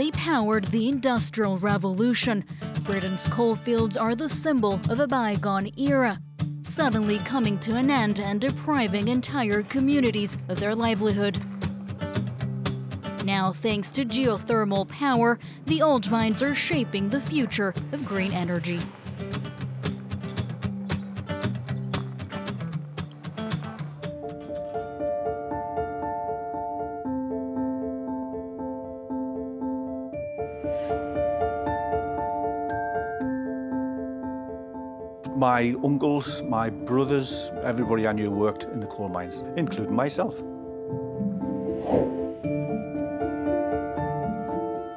they powered the Industrial Revolution. Britain's coalfields are the symbol of a bygone era, suddenly coming to an end and depriving entire communities of their livelihood. Now, thanks to geothermal power, the old mines are shaping the future of green energy. My uncles, my brothers, everybody I knew worked in the coal mines, including myself.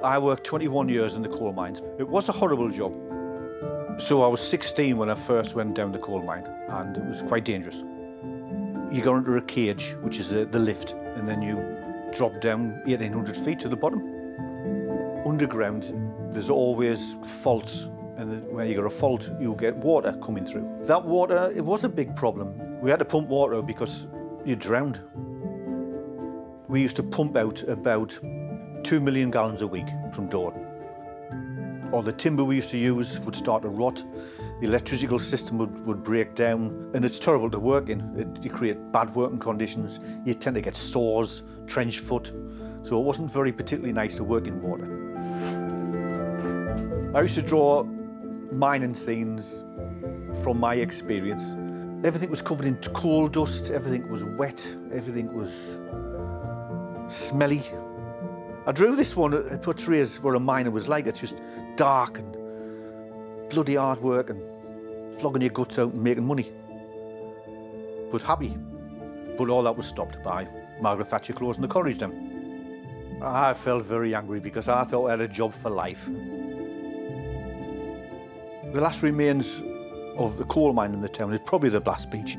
I worked 21 years in the coal mines. It was a horrible job. So I was 16 when I first went down the coal mine, and it was quite dangerous. You go into a cage, which is the, the lift, and then you drop down 1,800 feet to the bottom. Underground, there's always faults and when you get a fault, you get water coming through. That water, it was a big problem. We had to pump water because you drowned. We used to pump out about two million gallons a week from Dawdon. All the timber we used to use would start to rot. The electrical system would, would break down, and it's terrible to work in. It, you create bad working conditions. You tend to get sores, trench foot. So it wasn't very particularly nice to work in water. I used to draw mining scenes from my experience. Everything was covered in coal dust, everything was wet, everything was smelly. I drew this one, it portrays what a miner was like. It's just dark and bloody hard work and flogging your guts out and making money. But happy. But all that was stopped by Margaret Thatcher closing the colliery down. I felt very angry because I thought I had a job for life. The last remains of the coal mine in the town is probably the Blast Beach.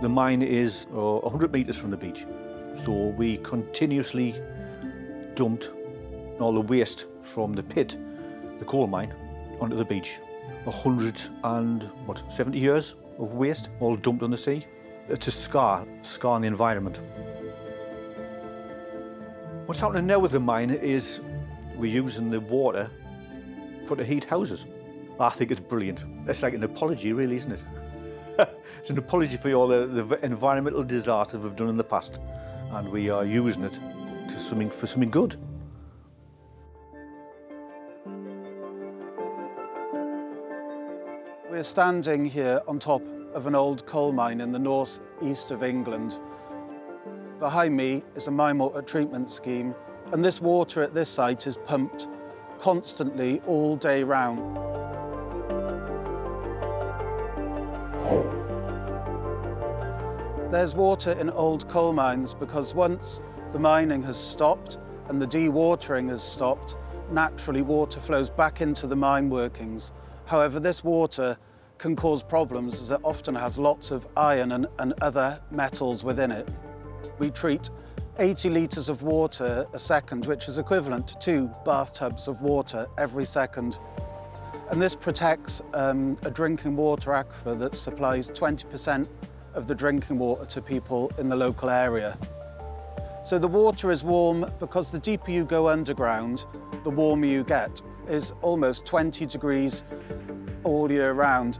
The mine is uh, 100 metres from the beach, so we continuously dumped all the waste from the pit, the coal mine, onto the beach. 100 and, what, 70 years of waste, all dumped on the sea. It's a scar, scar on the environment. What's happening now with the mine is we're using the water for to heat houses. I think it's brilliant. It's like an apology, really, isn't it? it's an apology for all the, the environmental disasters we've done in the past, and we are using it to for something good. We're standing here on top of an old coal mine in the north east of England. Behind me is a mine water treatment scheme, and this water at this site is pumped constantly all day round. There's water in old coal mines because once the mining has stopped and the dewatering has stopped, naturally water flows back into the mine workings. However, this water can cause problems as it often has lots of iron and, and other metals within it. We treat 80 litres of water a second, which is equivalent to two bathtubs of water every second. And this protects um, a drinking water aquifer that supplies 20% of the drinking water to people in the local area. So the water is warm because the deeper you go underground, the warmer you get. is almost 20 degrees all year round.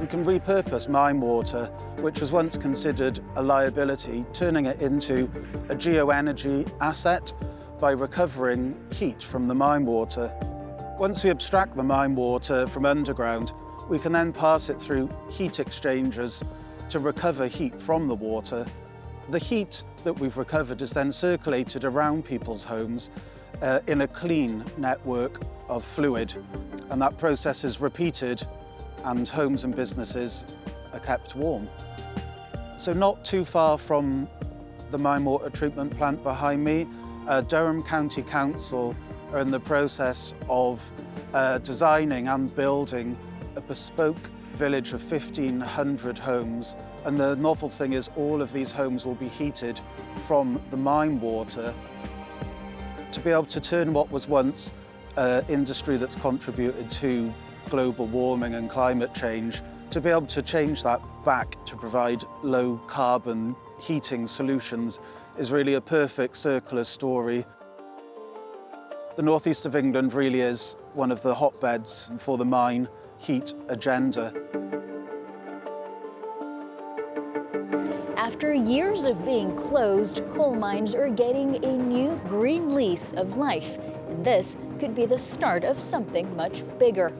We can repurpose mine water, which was once considered a liability, turning it into a geoenergy asset by recovering heat from the mine water. Once we abstract the mine water from underground, we can then pass it through heat exchangers to recover heat from the water. The heat that we've recovered is then circulated around people's homes uh, in a clean network of fluid. And that process is repeated and homes and businesses are kept warm. So not too far from the mine water treatment plant behind me, uh, Durham County Council are in the process of uh, designing and building a bespoke village of 1,500 homes. And the novel thing is all of these homes will be heated from the mine water to be able to turn what was once uh, industry that's contributed to global warming and climate change, to be able to change that back to provide low carbon heating solutions is really a perfect circular story. The northeast of England really is one of the hotbeds for the mine heat agenda. After years of being closed, coal mines are getting a new green lease of life, and this could be the start of something much bigger.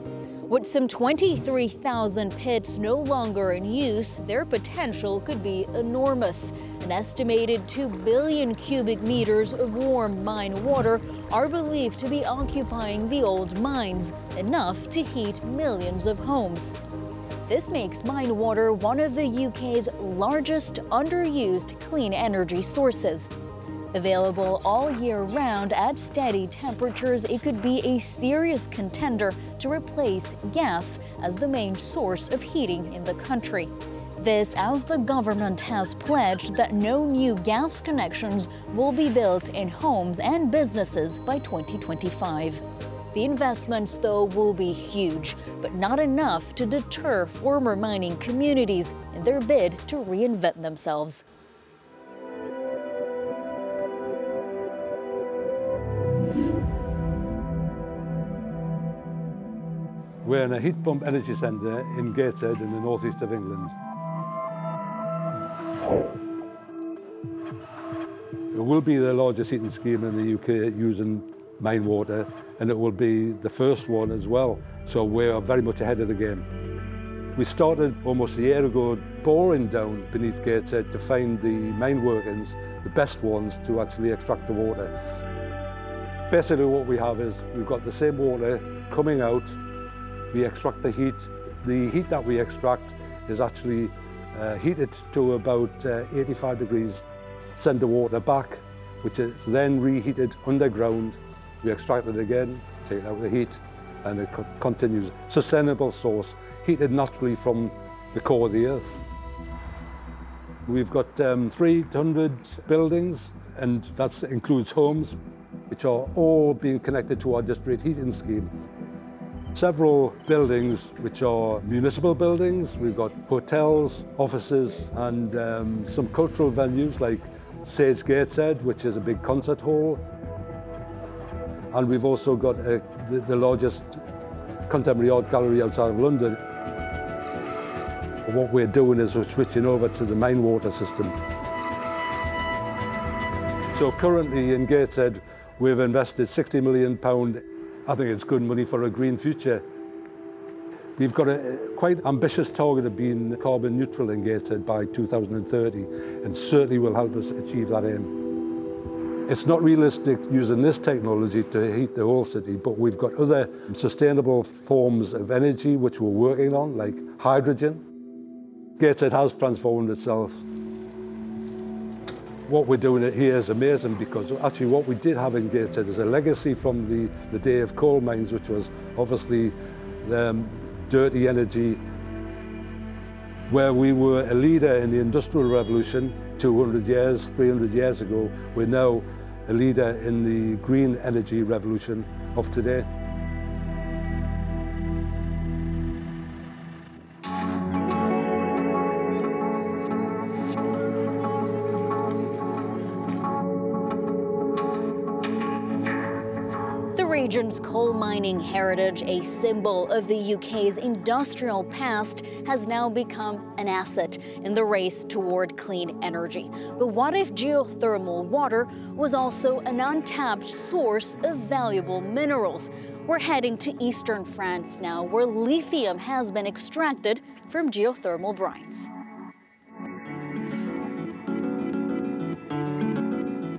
With some 23,000 pits no longer in use, their potential could be enormous. An estimated 2 billion cubic meters of warm mine water are believed to be occupying the old mines, enough to heat millions of homes. This makes mine water one of the UK's largest underused clean energy sources. Available all year round at steady temperatures, it could be a serious contender to replace gas as the main source of heating in the country. This as the government has pledged that no new gas connections will be built in homes and businesses by 2025. The investments, though, will be huge, but not enough to deter former mining communities in their bid to reinvent themselves. We're in a heat pump energy centre in Gateshead in the northeast of England. It will be the largest heating scheme in the UK using mine water and it will be the first one as well. So we're very much ahead of the game. We started almost a year ago boring down beneath Gateshead to find the mine workings, the best ones to actually extract the water. Basically what we have is we've got the same water coming out we extract the heat. The heat that we extract is actually uh, heated to about uh, 85 degrees, send the water back, which is then reheated underground. We extract it again, take out the heat, and it co continues. Sustainable source, heated naturally from the core of the earth. We've got um, 300 buildings, and that includes homes, which are all being connected to our district heating scheme. Several buildings which are municipal buildings. We've got hotels, offices and um, some cultural venues like Sage Gateshead, which is a big concert hall. And we've also got a, the, the largest contemporary art gallery outside of London. What we're doing is we're switching over to the main water system. So currently in Gateshead, we've invested 60 million pound I think it's good money for a green future. We've got a quite ambitious target of being carbon neutral in Gateshead by 2030 and certainly will help us achieve that aim. It's not realistic using this technology to heat the whole city, but we've got other sustainable forms of energy which we're working on, like hydrogen. Gateshead has transformed itself what we're doing here is amazing because actually what we did have in Gateshead is a legacy from the, the day of coal mines, which was obviously um, dirty energy, where we were a leader in the Industrial Revolution 200 years, 300 years ago. We're now a leader in the green energy revolution of today. Region's coal mining heritage, a symbol of the UK's industrial past, has now become an asset in the race toward clean energy. But what if geothermal water was also an untapped source of valuable minerals? We're heading to eastern France now, where lithium has been extracted from geothermal brines.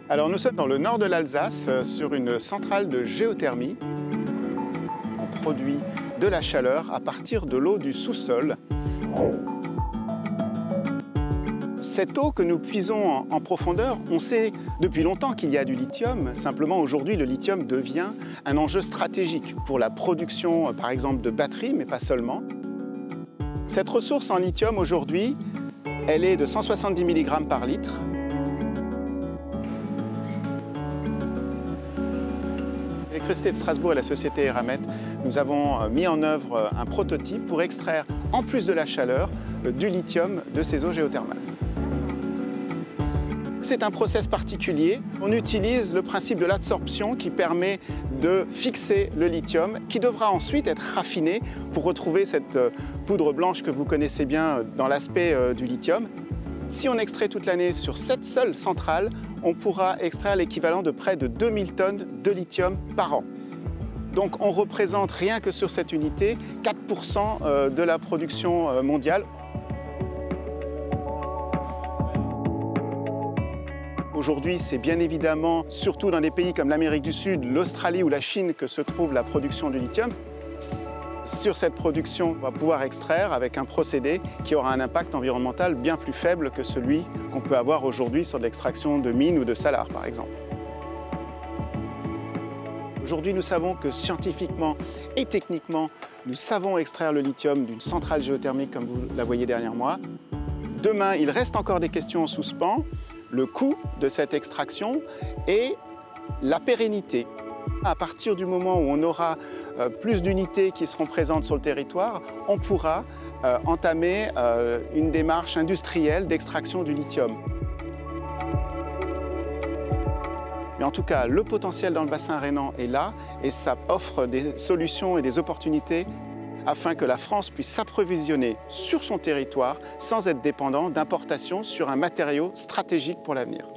Alors nous sommes dans le nord de l'Alsace, euh, sur une centrale de géothermie. On produit de la chaleur à partir de l'eau du sous-sol. Cette eau que nous puisons en, profondeur, on sait depuis longtemps qu'il y a du lithium. Simplement, aujourd'hui, le lithium devient un enjeu stratégique pour la production, euh, par exemple, de batteries, mais pas seulement. Cette ressource en lithium, aujourd'hui, elle est de 170 mg par litre. L'électricité de Strasbourg et la société Eramet, nous avons euh, mis en œuvre euh, un prototype pour extraire, en plus de la chaleur, euh, du lithium de ces eaux géothermales. C'est un process particulier. On utilise le principe de l'absorption qui permet de fixer le lithium, qui devra ensuite être raffiné pour retrouver cette poudre blanche que vous connaissez bien dans l'aspect du lithium. Si on extrait toute l'année sur cette seule centrale, on pourra extraire l'équivalent de près de 2000 tonnes de lithium par an. Donc on représente rien que sur cette unité 4% euh, de la production euh, mondiale. Aujourd'hui, c'est bien évidemment, surtout dans des pays comme l'Amérique du Sud, l'Australie ou la Chine, que se trouve la production du lithium. Sur cette production, on va pouvoir extraire avec un procédé qui aura un impact environnemental bien plus faible que celui qu'on peut avoir aujourd'hui sur l'extraction de mines ou de salars, par exemple. Aujourd'hui, nous savons que scientifiquement et techniquement, nous savons extraire le lithium d'une centrale géothermique comme vous la voyez derrière moi. Demain, il reste encore des questions en suspens, le coût de cette extraction et la pérennité. À partir du moment où on aura euh, plus d'unités qui seront présentes sur le territoire, on pourra euh, entamer euh, une démarche industrielle d'extraction du lithium. Mais en tout cas, le potentiel dans le bassin rhénan est là et ça offre des solutions et des opportunités afin que la France puisse s'approvisionner sur son territoire sans être dépendant d'importations sur un matériau stratégique pour l'avenir.